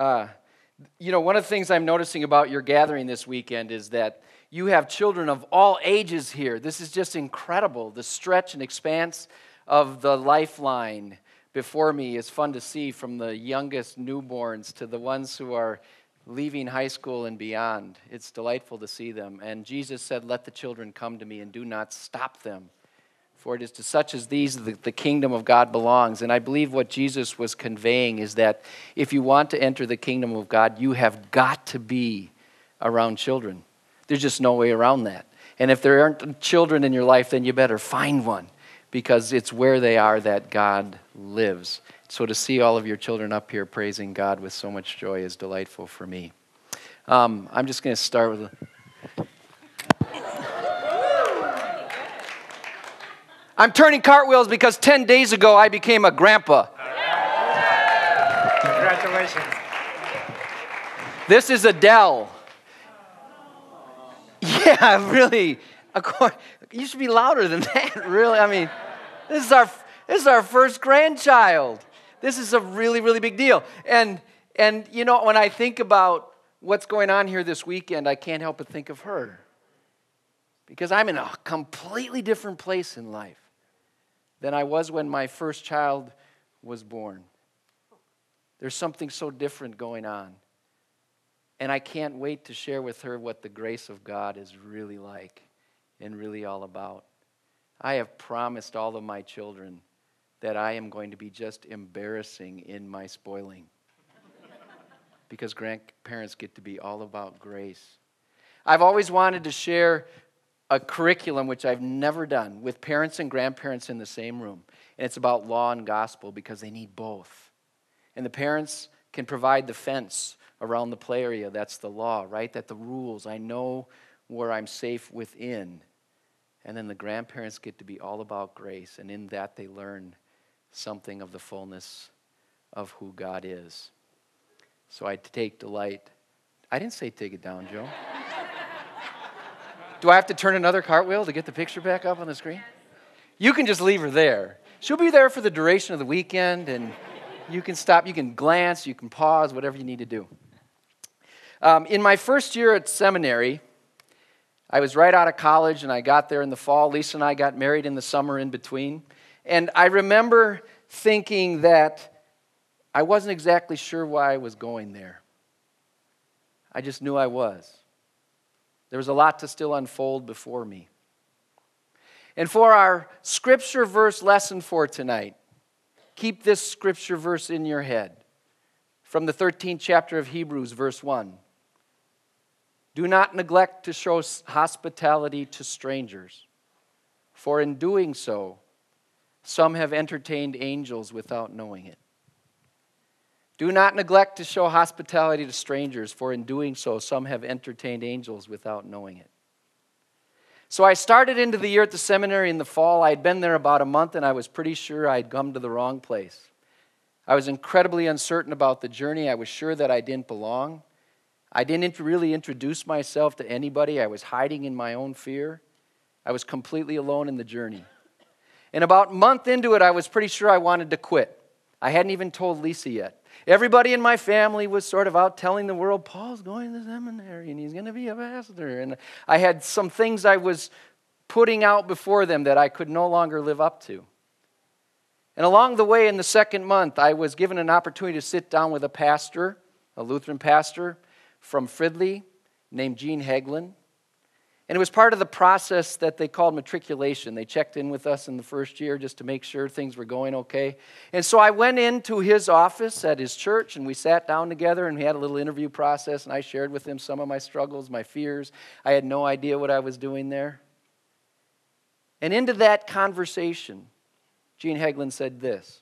Uh, you know, one of the things I'm noticing about your gathering this weekend is that you have children of all ages here. This is just incredible. The stretch and expanse of the lifeline before me is fun to see from the youngest newborns to the ones who are leaving high school and beyond. It's delightful to see them. And Jesus said, Let the children come to me and do not stop them. For it is to such as these that the kingdom of God belongs. And I believe what Jesus was conveying is that if you want to enter the kingdom of God, you have got to be around children. There's just no way around that. And if there aren't children in your life, then you better find one because it's where they are that God lives. So to see all of your children up here praising God with so much joy is delightful for me. Um, I'm just going to start with. A... I'm turning cartwheels because 10 days ago I became a grandpa. Congratulations. This is Adele. Yeah, really. You should be louder than that, really. I mean, this is our, this is our first grandchild. This is a really, really big deal. And, and, you know, when I think about what's going on here this weekend, I can't help but think of her. Because I'm in a completely different place in life than I was when my first child was born. There's something so different going on. And I can't wait to share with her what the grace of God is really like and really all about. I have promised all of my children that I am going to be just embarrassing in my spoiling. because grandparents get to be all about grace. I've always wanted to share a curriculum, which I've never done, with parents and grandparents in the same room. And it's about law and gospel because they need both. And the parents can provide the fence around the play area. That's the law, right? That the rules, I know where I'm safe within. And then the grandparents get to be all about grace. And in that, they learn something of the fullness of who God is. So I take delight. I didn't say take it down, Joe. Do I have to turn another cartwheel to get the picture back up on the screen? You can just leave her there. She'll be there for the duration of the weekend, and you can stop, you can glance, you can pause, whatever you need to do. Um, in my first year at seminary, I was right out of college, and I got there in the fall. Lisa and I got married in the summer in between. And I remember thinking that I wasn't exactly sure why I was going there. I just knew I was. There was a lot to still unfold before me. And for our scripture verse lesson for tonight, keep this scripture verse in your head from the 13th chapter of Hebrews, verse 1. Do not neglect to show hospitality to strangers, for in doing so, some have entertained angels without knowing it. Do not neglect to show hospitality to strangers, for in doing so, some have entertained angels without knowing it. So I started into the year at the seminary in the fall. I had been there about a month, and I was pretty sure I'd come to the wrong place. I was incredibly uncertain about the journey. I was sure that I didn't belong. I didn't really introduce myself to anybody. I was hiding in my own fear. I was completely alone in the journey. And about a month into it, I was pretty sure I wanted to quit. I hadn't even told Lisa yet. Everybody in my family was sort of out telling the world, Paul's going to seminary and he's going to be a pastor. And I had some things I was putting out before them that I could no longer live up to. And along the way, in the second month, I was given an opportunity to sit down with a pastor, a Lutheran pastor from Fridley named Gene Hagelin. And it was part of the process that they called matriculation. They checked in with us in the first year just to make sure things were going okay. And so I went into his office at his church and we sat down together and we had a little interview process and I shared with him some of my struggles, my fears. I had no idea what I was doing there. And into that conversation, Gene Hagelin said this.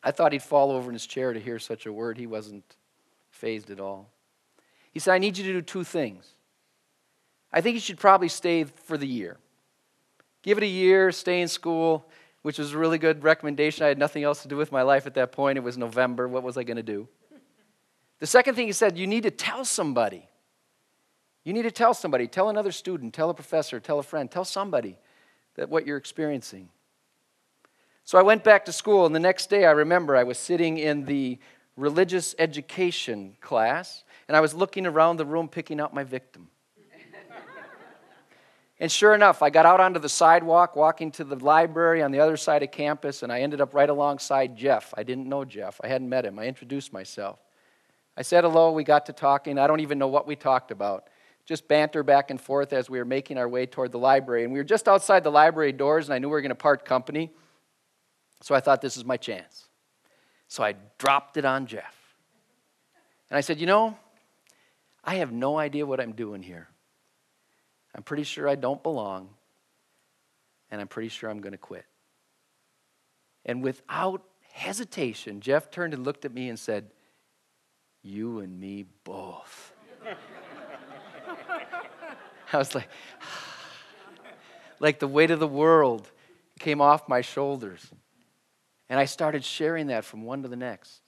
I thought he'd fall over in his chair to hear such a word. He wasn't phased at all. He said, I need you to do two things. I think you should probably stay for the year. Give it a year, stay in school, which was a really good recommendation. I had nothing else to do with my life at that point. It was November. What was I going to do? The second thing he said, you need to tell somebody. You need to tell somebody. Tell another student, tell a professor, tell a friend, tell somebody that what you're experiencing. So I went back to school, and the next day I remember I was sitting in the religious education class, and I was looking around the room picking out my victim. And sure enough, I got out onto the sidewalk walking to the library on the other side of campus, and I ended up right alongside Jeff. I didn't know Jeff, I hadn't met him. I introduced myself. I said hello, we got to talking. I don't even know what we talked about. Just banter back and forth as we were making our way toward the library. And we were just outside the library doors, and I knew we were going to part company. So I thought this is my chance. So I dropped it on Jeff. And I said, You know, I have no idea what I'm doing here. I'm pretty sure I don't belong, and I'm pretty sure I'm going to quit. And without hesitation, Jeff turned and looked at me and said, You and me both. I was like, like the weight of the world came off my shoulders. And I started sharing that from one to the next.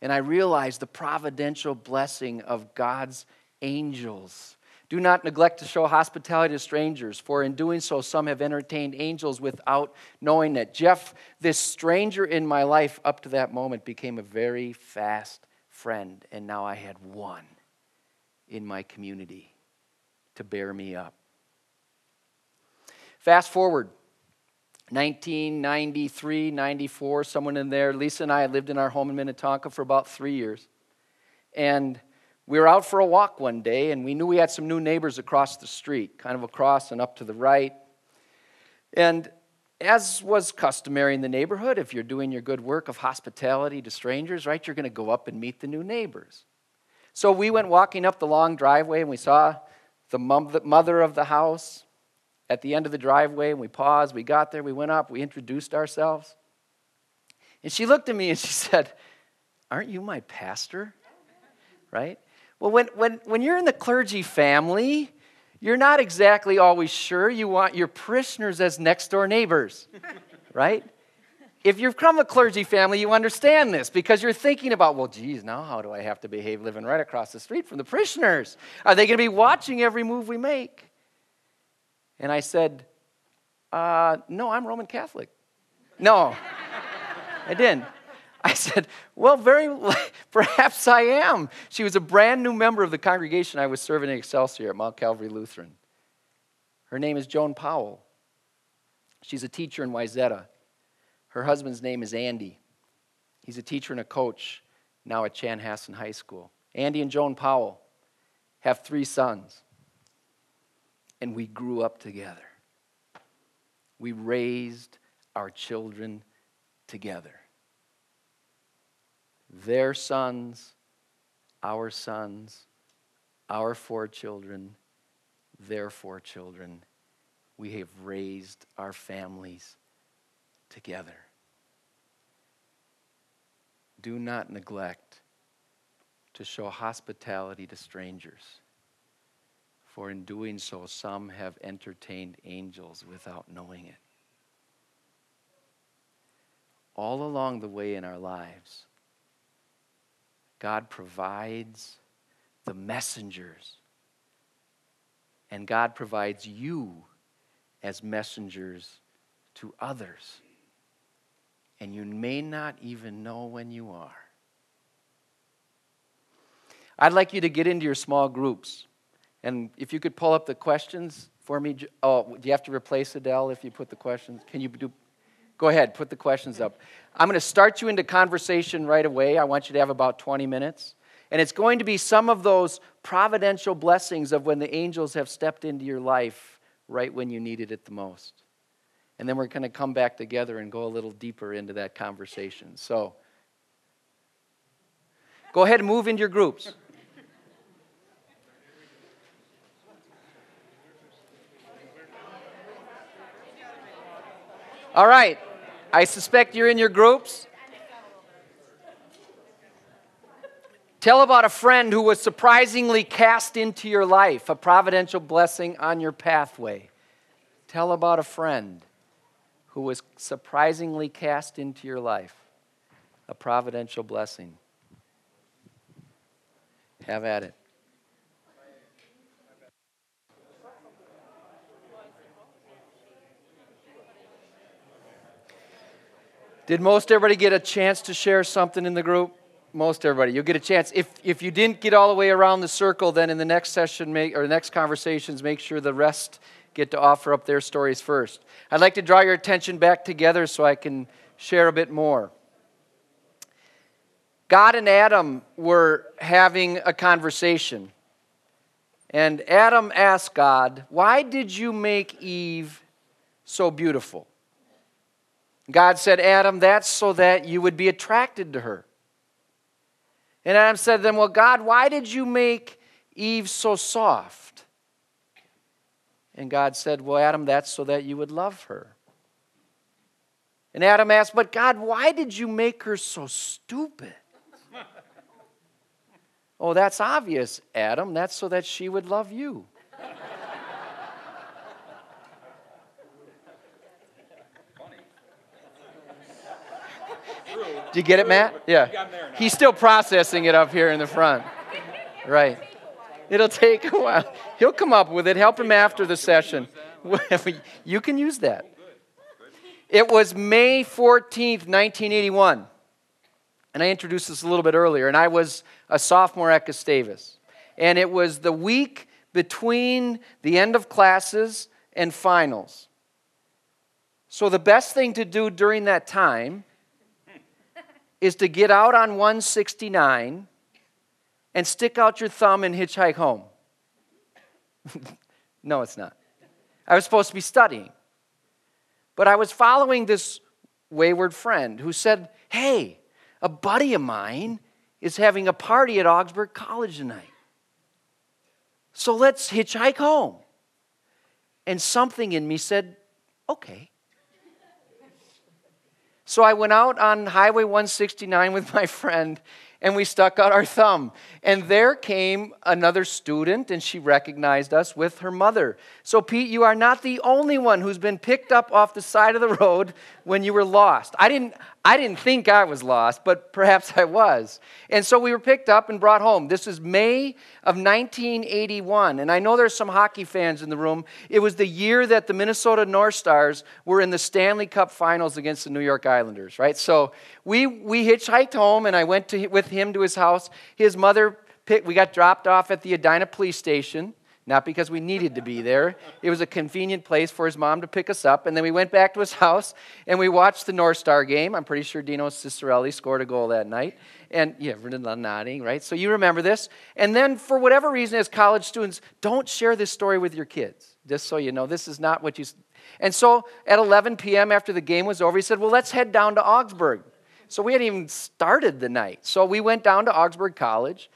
And I realized the providential blessing of God's angels. Do not neglect to show hospitality to strangers, for in doing so, some have entertained angels without knowing it. Jeff, this stranger in my life up to that moment, became a very fast friend, and now I had one in my community to bear me up. Fast forward 1993, 94, someone in there. Lisa and I lived in our home in Minnetonka for about three years. And we were out for a walk one day, and we knew we had some new neighbors across the street, kind of across and up to the right. And as was customary in the neighborhood, if you're doing your good work of hospitality to strangers, right, you're going to go up and meet the new neighbors. So we went walking up the long driveway, and we saw the mother of the house at the end of the driveway and we paused. We got there, we went up, we introduced ourselves. And she looked at me and she said, Aren't you my pastor? Right? Well, when, when, when you're in the clergy family, you're not exactly always sure you want your parishioners as next door neighbors, right? If you've come a clergy family, you understand this because you're thinking about, well, geez, now how do I have to behave living right across the street from the parishioners? Are they going to be watching every move we make? And I said, uh, No, I'm Roman Catholic. No, I didn't. I said, Well, very perhaps I am. She was a brand new member of the congregation I was serving in Excelsior at Mount Calvary Lutheran. Her name is Joan Powell. She's a teacher in Wayzata. Her husband's name is Andy. He's a teacher and a coach now at Chanhassen High School. Andy and Joan Powell have three sons and we grew up together. We raised our children together. Their sons, our sons, our four children, their four children. We have raised our families together. Do not neglect to show hospitality to strangers for in doing so, some have entertained angels without knowing it. All along the way in our lives, God provides the messengers, and God provides you as messengers to others. And you may not even know when you are. I'd like you to get into your small groups. And if you could pull up the questions for me. Oh, do you have to replace Adele if you put the questions? Can you do? Go ahead, put the questions up. I'm going to start you into conversation right away. I want you to have about 20 minutes. And it's going to be some of those providential blessings of when the angels have stepped into your life right when you needed it the most. And then we're going to come back together and go a little deeper into that conversation. So go ahead and move into your groups. All right. I suspect you're in your groups. Tell about a friend who was surprisingly cast into your life, a providential blessing on your pathway. Tell about a friend who was surprisingly cast into your life, a providential blessing. Have at it. Did most everybody get a chance to share something in the group? most everybody. You'll get a chance. If, if you didn't get all the way around the circle, then in the next session make, or next conversations, make sure the rest get to offer up their stories first. I'd like to draw your attention back together so I can share a bit more. God and Adam were having a conversation. And Adam asked God, Why did you make Eve so beautiful? God said, Adam, that's so that you would be attracted to her. And Adam said to them, Well, God, why did you make Eve so soft? And God said, Well, Adam, that's so that you would love her. And Adam asked, But God, why did you make her so stupid? oh, that's obvious, Adam. That's so that she would love you. Do you get it, Matt? Yeah. He's still processing it up here in the front. Right. It'll take a while. He'll come up with it. Help him after the session. you can use that. It was May 14th, 1981. And I introduced this a little bit earlier. And I was a sophomore at Gustavus. And it was the week between the end of classes and finals. So the best thing to do during that time is to get out on 169 and stick out your thumb and hitchhike home. no, it's not. I was supposed to be studying. But I was following this wayward friend who said, Hey, a buddy of mine is having a party at Augsburg College tonight. So let's hitchhike home. And something in me said, Okay. So I went out on Highway 169 with my friend and we stuck out our thumb. And there came another student, and she recognized us with her mother. So, Pete, you are not the only one who's been picked up off the side of the road when you were lost. I didn't, I didn't think I was lost, but perhaps I was. And so we were picked up and brought home. This is May of 1981. And I know there's some hockey fans in the room. It was the year that the Minnesota North Stars were in the Stanley Cup finals against the New York Islanders, right? So we, we hitchhiked home, and I went to, with him to his house. His mother, picked, we got dropped off at the Edina police station not because we needed to be there. It was a convenient place for his mom to pick us up. And then we went back to his house and we watched the North Star game. I'm pretty sure Dino Ciccarelli scored a goal that night. And yeah, nodding, right? So you remember this. And then, for whatever reason, as college students, don't share this story with your kids, just so you know. This is not what you. And so at 11 p.m., after the game was over, he said, Well, let's head down to Augsburg. So we hadn't even started the night. So we went down to Augsburg College.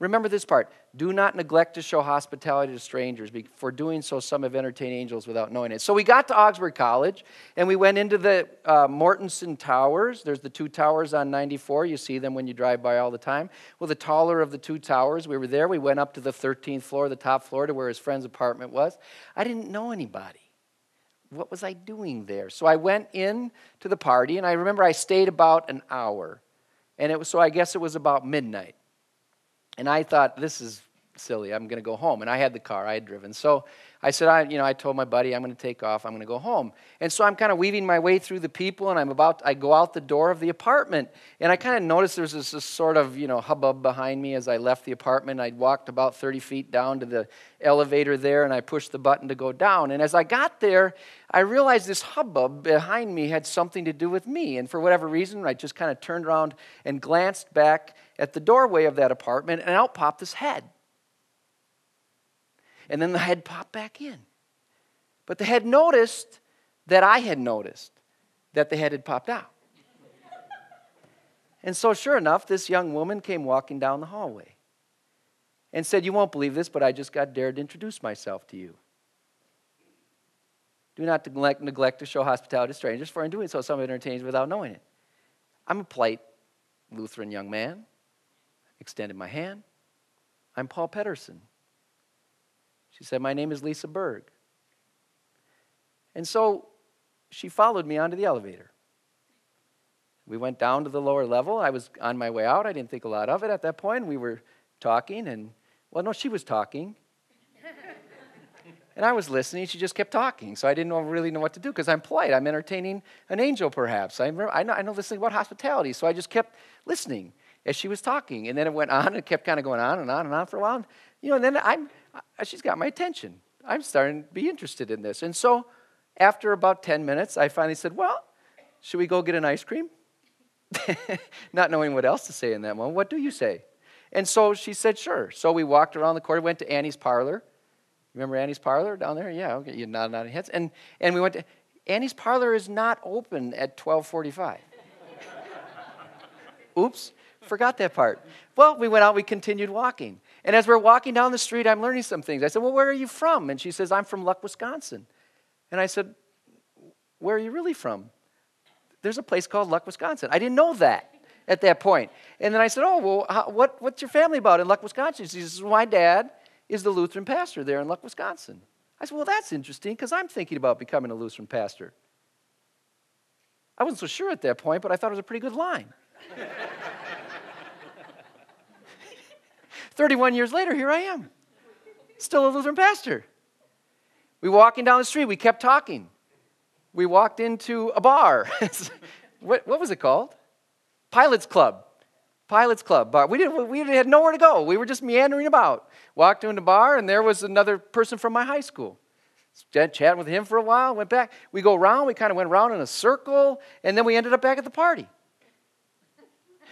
Remember this part do not neglect to show hospitality to strangers. For doing so, some have entertained angels without knowing it. So we got to Augsburg College and we went into the uh, Mortensen Towers. There's the two towers on 94. You see them when you drive by all the time. Well, the taller of the two towers, we were there. We went up to the 13th floor, the top floor, to where his friend's apartment was. I didn't know anybody. What was I doing there? So I went in to the party and I remember I stayed about an hour. And it was so I guess it was about midnight. And I thought, this is silly. I'm going to go home. And I had the car, I had driven. So I said, I, you know, I told my buddy, I'm going to take off. I'm going to go home. And so I'm kind of weaving my way through the people, and I'm about, I go out the door of the apartment. And I kind of noticed there's this, this sort of, you know, hubbub behind me as I left the apartment. I'd walked about 30 feet down to the elevator there, and I pushed the button to go down. And as I got there, I realized this hubbub behind me had something to do with me. And for whatever reason, I just kind of turned around and glanced back at the doorway of that apartment, and out popped this head. And then the head popped back in. But the head noticed that I had noticed that the head had popped out. And so, sure enough, this young woman came walking down the hallway and said, You won't believe this, but I just got dared to introduce myself to you. Do not neglect, to show hospitality to strangers, for in doing so, some entertains without knowing it. I'm a polite Lutheran young man extended my hand. I'm Paul Petterson. She said, My name is Lisa Berg. And so she followed me onto the elevator. We went down to the lower level. I was on my way out. I didn't think a lot of it at that point. We were talking, and well, no, she was talking. and I was listening. She just kept talking. So I didn't really know what to do because I'm polite. I'm entertaining an angel, perhaps. I, remember, I, know, I know this thing about hospitality. So I just kept listening. as she was talking. And then it went on and kept kind of going on and on and on for a while. You know, and then I'm, she's got my attention. I'm starting to be interested in this. And so after about 10 minutes, I finally said, Well, should we go get an ice cream? Not knowing what else to say in that moment. What do you say? And so she said, Sure. So we walked around the corner, went to Annie's parlor. Remember Annie's parlor down there? Yeah, okay. You nod, nodding heads. And, and we went to, Annie's parlor is not open at 1245. Oops, forgot that part. Well, we went out, we continued walking. And as we're walking down the street, I'm learning some things. I said, Well, where are you from? And she says, I'm from Luck, Wisconsin. And I said, Where are you really from? There's a place called Luck, Wisconsin. I didn't know that at that point. And then I said, Oh, well, how, what, what's your family about in Luck, Wisconsin? She says, My dad is the Lutheran pastor there in Luck, Wisconsin. I said, Well, that's interesting because I'm thinking about becoming a Lutheran pastor. I wasn't so sure at that point, but I thought it was a pretty good line. 31 years later, here I am, still a Lutheran pastor. We walking down the street, we kept talking. We walked into a bar. what, what was it called? Pilot's Club. Pilot's Club bar. We, didn't, we had nowhere to go. We were just meandering about. Walked into a bar, and there was another person from my high school. Chatting with him for a while, went back. We go around, we kind of went around in a circle, and then we ended up back at the party.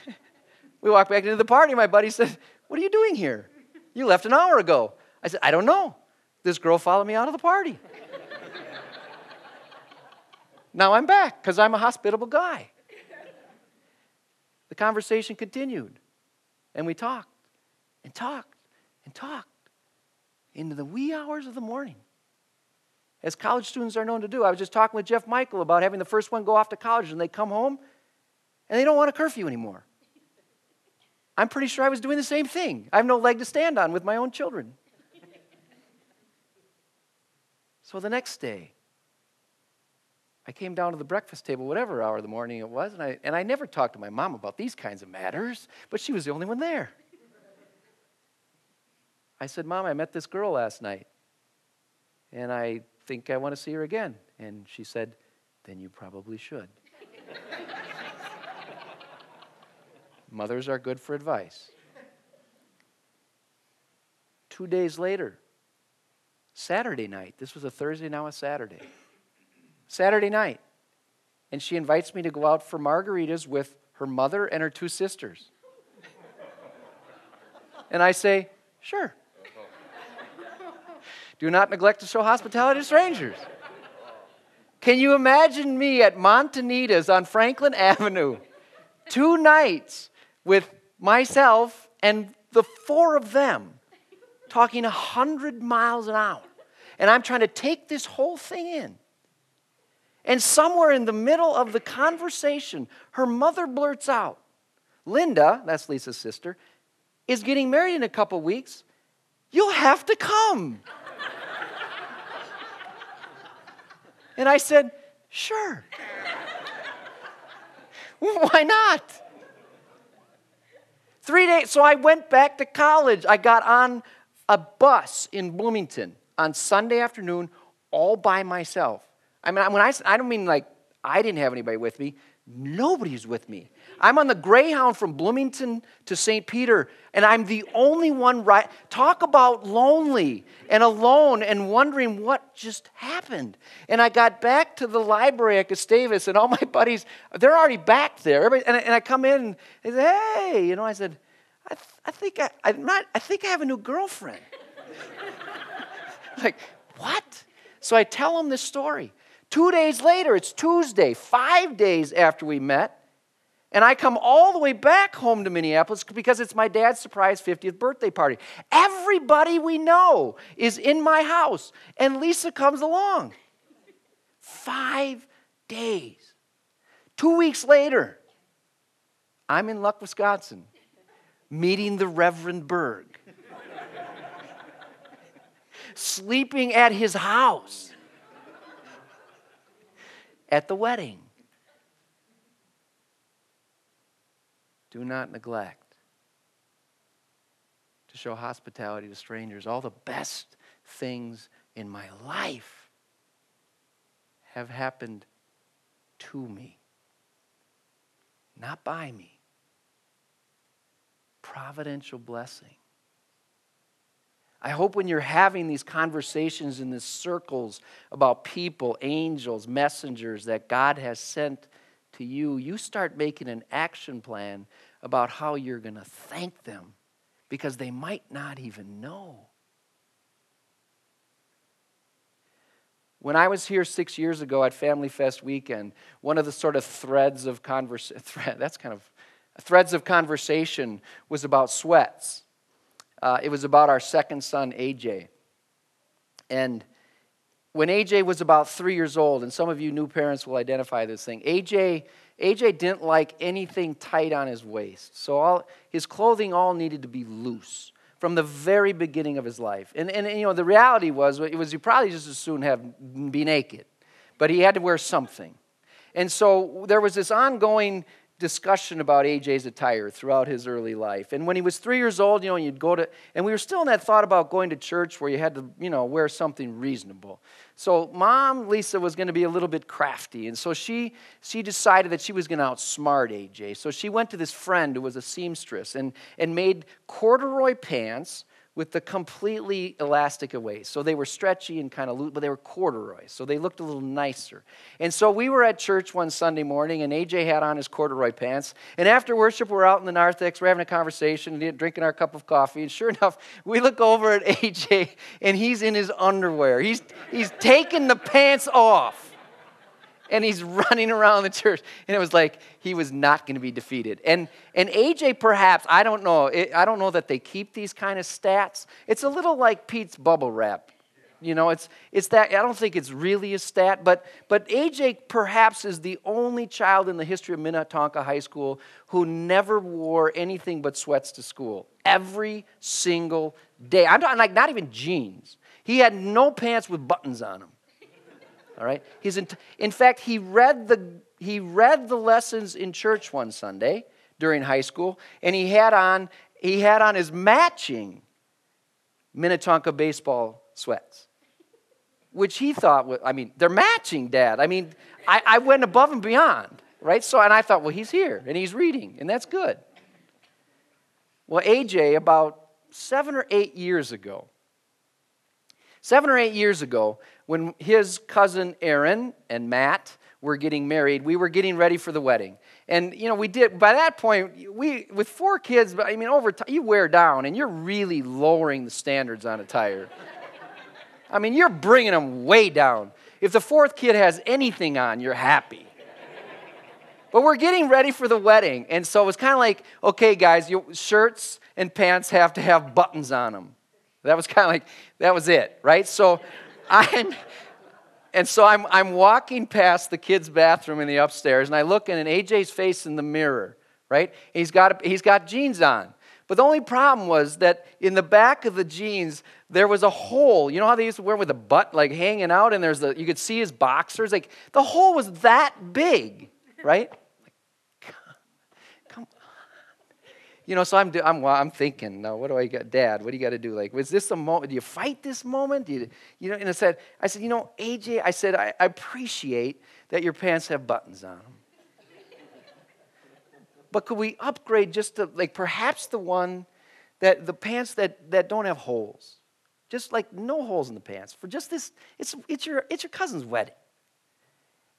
we walked back into the party. My buddy said, What are you doing here? You left an hour ago. I said, I don't know. This girl followed me out of the party. now I'm back because I'm a hospitable guy. The conversation continued, and we talked and talked and talked into the wee hours of the morning. As college students are known to do. I was just talking with Jeff Michael about having the first one go off to college, and they come home and they don't want a curfew anymore. I'm pretty sure I was doing the same thing. I have no leg to stand on with my own children. so the next day, I came down to the breakfast table, whatever hour of the morning it was, and I, and I never talked to my mom about these kinds of matters, but she was the only one there. I said, Mom, I met this girl last night, and I think I want to see her again. And she said, Then you probably should. Mothers are good for advice. Two days later, Saturday night, this was a Thursday, now a Saturday. Saturday night, and she invites me to go out for margaritas with her mother and her two sisters. and I say, Sure. Do not neglect to show hospitality to strangers. Can you imagine me at Montanitas on Franklin Avenue, two nights with myself and the four of them talking 100 miles an hour. And I'm trying to take this whole thing in. And somewhere in the middle of the conversation, her mother blurts out, Linda, that's Lisa's sister, is getting married in a couple weeks. You'll have to come. and I said, Sure. Why not? Three days. So I went back to college. I got on a bus in Bloomington on Sunday afternoon all by myself. I mean, when I, I don't mean like I didn't have anybody with me. Nobody's with me. I'm on the Greyhound from Bloomington to St. Peter, and I'm the only one right. Talk about lonely and alone and wondering what just happened. And I got back to the library at Gustavus, and all my buddies, they're already back there. And I, and I come in and say, hey, you know, I said, I, th- I think I, I'm not, I think I have a new girlfriend. like, what? So I tell them this story. Two days later, it's Tuesday, five days after we met, and I come all the way back home to Minneapolis because it's my dad's surprise 50th birthday party. Everybody we know is in my house, and Lisa comes along. Five days. Two weeks later, I'm in Luck, Wisconsin, meeting the Reverend Berg, sleeping at his house at the wedding. Do not neglect to show hospitality to strangers. All the best things in my life have happened to me, not by me. providential blessing. I hope when you're having these conversations in these circles about people, angels, messengers that God has sent to you, you start making an action plan about how you're going to thank them because they might not even know. When I was here six years ago at Family Fest weekend, one of the sort of threads of conversation, thread, that's kind of, threads of conversation was about sweats. Uh, it was about our second son, AJ. And when AJ was about three years old, and some of you new parents will identify this thing, AJ, AJ didn't like anything tight on his waist. So all, his clothing all needed to be loose from the very beginning of his life. And, and, and you know, the reality was, it was he probably just as soon have be naked, but he had to wear something. And so there was this ongoing discussion about AJ's attire throughout his early life. And when he was three years old, you know, you'd go to, and we were still in that thought about going to church where you had to, you know, wear something reasonable. So mom, Lisa, was going to be a little bit crafty. And so she, she decided that she was going to outsmart AJ. So she went to this friend who was a seamstress and, and made corduroy pants with the completely elastic waist, So they were stretchy and kind of loose, but they were corduroy. So they looked a little nicer. And so we were at church one Sunday morning, and AJ had on his corduroy pants. And after worship, we're out in the narthex, we're having a conversation, drinking our cup of coffee. And sure enough, we look over at AJ, and he's in his underwear. He's, he's taking the pants off and he's running around the church. And it was like he was not going to be defeated. And, and AJ, perhaps, I don't know, it, I don't know that they keep these kind of stats. It's a little like Pete's bubble wrap. You know, it's, it's that, I don't think it's really a stat, but, but AJ perhaps is the only child in the history of Minnetonka High School who never wore anything but sweats to school. Every single day. I'm like not even jeans. He had no pants with buttons on them. All right? He's in, in fact, he read, the, he read the lessons in church one Sunday during high school, and he had on, he had on his matching Minnetonka baseball sweats, which he thought, was, I mean, they're matching, Dad. I mean, I, I went above and beyond, right? So, and I thought, well, he's here and he's reading, and that's good. Well, AJ, about seven or eight years ago, seven or eight years ago, when his cousin Aaron and Matt were getting married, we were getting ready for the wedding. And, you know, we did, by that point, we, with four kids, I mean, over time, you wear down and you're really lowering the standards on attire. I mean, you're bringing them way down. If the fourth kid has anything on, you're happy. But we're getting ready for the wedding. And so it was kind of like, okay, guys, your shirts and pants have to have buttons on them. That was kind of like, that was it, right? So I'm, and so I'm, I'm walking past the kids' bathroom in the upstairs, and I look in, and AJ's face in the mirror, right? He's got, he's got jeans on. But the only problem was that in the back of the jeans, there was a hole. You know how they used to wear with a butt like hanging out, and there's the, you could see his boxers? Like, the hole was that big, right? You know, so I'm, I'm, I'm thinking, now what do I got, Dad? What do you got to do? Like, was this a moment? Do you fight this moment? Do you, you know, and I said, I said, you know, AJ, I said, I, I appreciate that your pants have buttons on them. but could we upgrade just to, like, perhaps the one that, the pants that, that don't have holes? Just like no holes in the pants for just this, it's, it's, your, it's your cousin's wedding.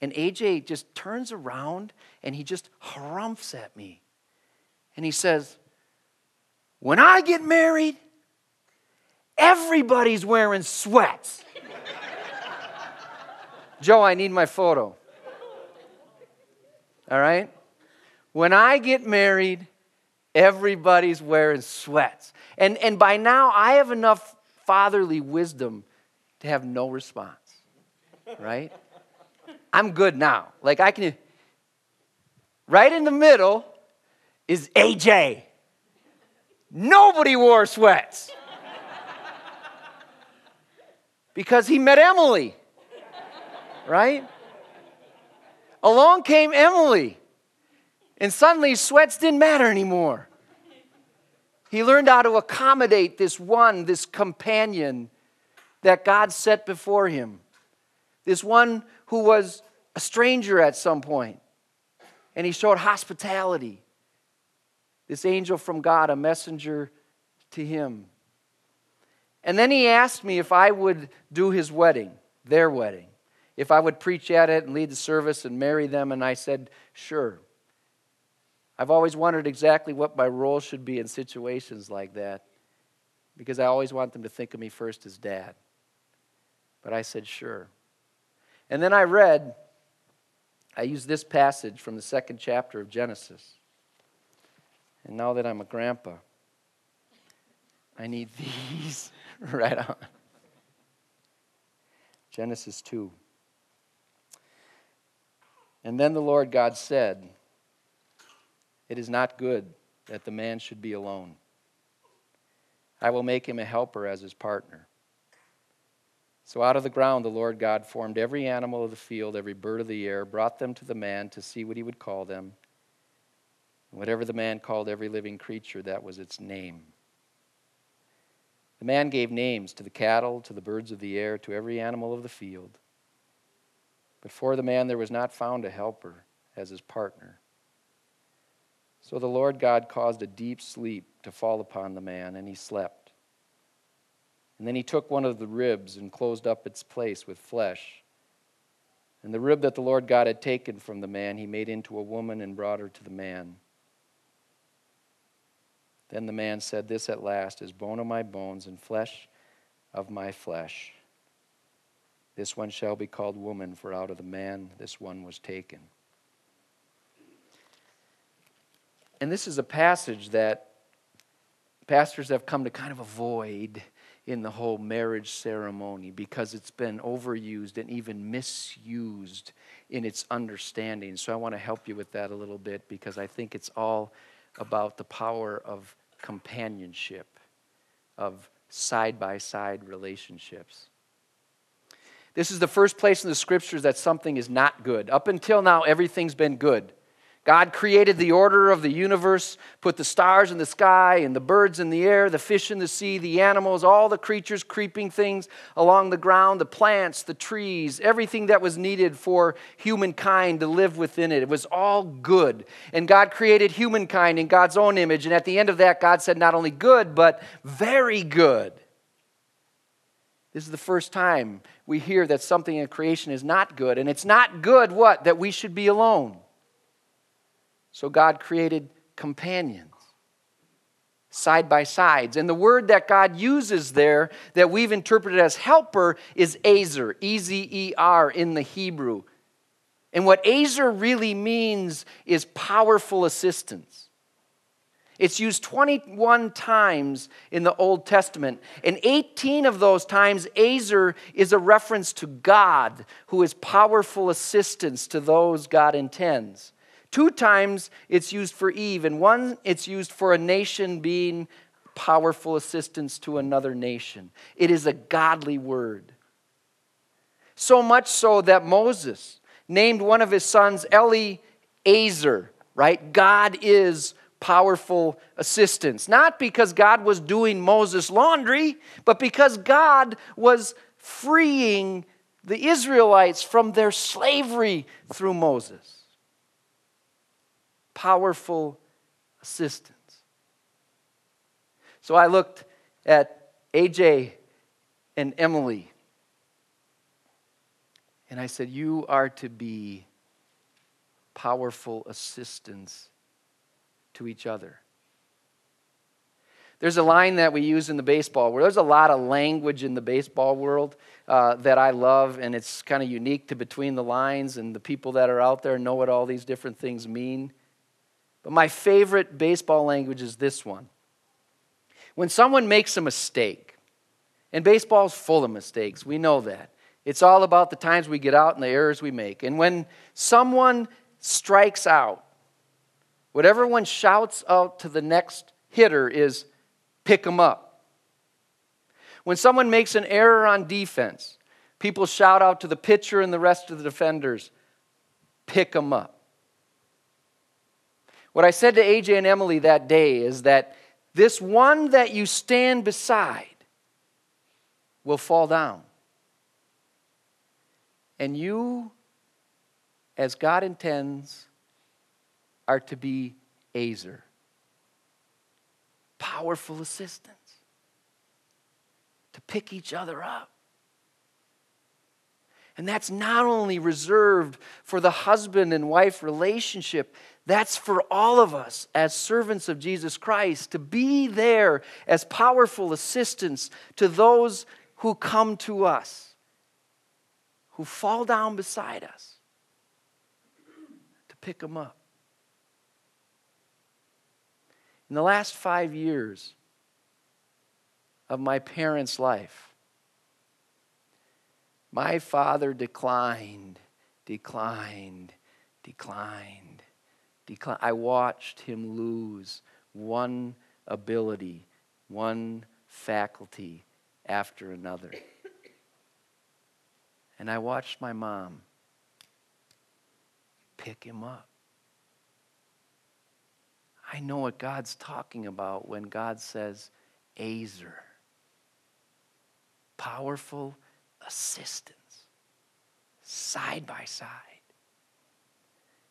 And AJ just turns around and he just harumphs at me and he says, When I get married, everybody's wearing sweats. Joe, I need my photo. All right? When I get married, everybody's wearing sweats. And, and by now, I have enough fatherly wisdom to have no response. Right? I'm good now. Like, I can, right in the middle, is AJ. Nobody wore sweats because he met Emily, right? Along came Emily, and suddenly sweats didn't matter anymore. He learned how to accommodate this one, this companion that God set before him, this one who was a stranger at some point, and he showed hospitality This angel from God, a messenger to him. And then he asked me if I would do his wedding, their wedding, if I would preach at it and lead the service and marry them. And I said, sure. I've always wondered exactly what my role should be in situations like that because I always want them to think of me first as dad. But I said, sure. And then I read, I used this passage from the second chapter of Genesis. And now that I'm a grandpa, I need these right on. Genesis 2. And then the Lord God said, It is not good that the man should be alone. I will make him a helper as his partner. So out of the ground the Lord God formed every animal of the field, every bird of the air, brought them to the man to see what he would call them. And whatever the man called every living creature, that was its name. The man gave names to the cattle, to the birds of the air, to every animal of the field. But for the man there was not found a helper as his partner. So the Lord God caused a deep sleep to fall upon the man, and he slept. And then he took one of the ribs and closed up its place with flesh. And the rib that the Lord God had taken from the man, he made into a woman and brought her to the man. Then the man said, This at last is bone of my bones and flesh of my flesh. This one shall be called woman, for out of the man this one was taken. And this is a passage that pastors have come to kind of avoid in the whole marriage ceremony because it's been overused and even misused in its understanding. So I want to help you with that a little bit because I think it's all about the power of companionship, of side by side relationships. This is the first place in the scriptures that something is not good. Up until now, everything's been good. God created the order of the universe, put the stars in the sky and the birds in the air, the fish in the sea, the animals, all the creatures, creeping things along the ground, the plants, the trees, everything that was needed for humankind to live within it. It was all good. And God created humankind in God's own image. And at the end of that, God said, not only good, but very good. This is the first time we hear that something in creation is not good. And it's not good, what? That we should be alone. So God created companions, side by sides. And the word that God uses there that we've interpreted as helper is ezer, E Z E R in the Hebrew. And what ezer really means is powerful assistance. It's used 21 times in the Old Testament. And 18 of those times, Ezer is a reference to God, who is powerful assistance to those God intends. Two times it's used for Eve, and one it's used for a nation being powerful assistance to another nation. It is a godly word. So much so that Moses named one of his sons Eliezer, right? God is powerful assistance. Not because God was doing Moses' laundry, but because God was freeing the Israelites from their slavery through Moses powerful assistance. So I looked at AJ and Emily, and I said, You are to be powerful assistants to each other. There's a line that we use in the baseball world. There's a lot of language in the baseball world uh, that I love, and it's kind of unique to between the lines, and the people that are out there know what all these different things mean. But my favorite baseball language is this one. When someone makes a mistake, and baseball's full of mistakes, we know that. It's all about the times we get out and the errors we make. And when someone strikes out, what everyone shouts out to the next hitter is pick them up. When someone makes an error on defense, people shout out to the pitcher and the rest of the defenders pick them up. What I said to AJ and Emily that day is that this one that you stand beside will fall down. And you, as God intends, are to be Ezer, powerful assistance to pick each other up. And that's not only reserved for the husband and wife relationship, that's for all of us as servants of Jesus Christ to be there as powerful assistants to those who come to us, who fall down beside us, to pick them up. In the last five years of my parents' life, my father declined, declined, declined, declined. I watched him lose one ability, one faculty after another. And I watched my mom pick him up. I know what God's talking about when God says, Ezer. Powerful assistance, side by side.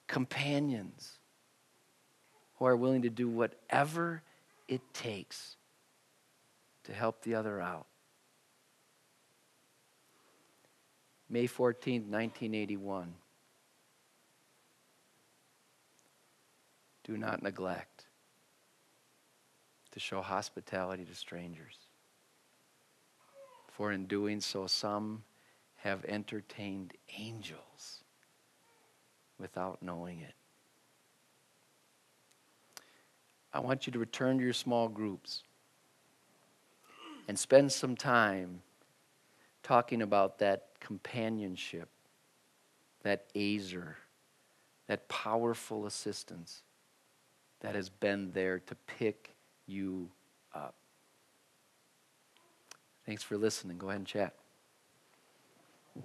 Companions who are willing to do whatever it takes to help the other out. May 14, 1981. Do not neglect to show hospitality to strangers. For in doing so, some have entertained angels without knowing it. I want you to return to your small groups and spend some time talking about that companionship, that ezer, that powerful assistance that has been there to pick you. Thanks for listening. Go ahead and chat.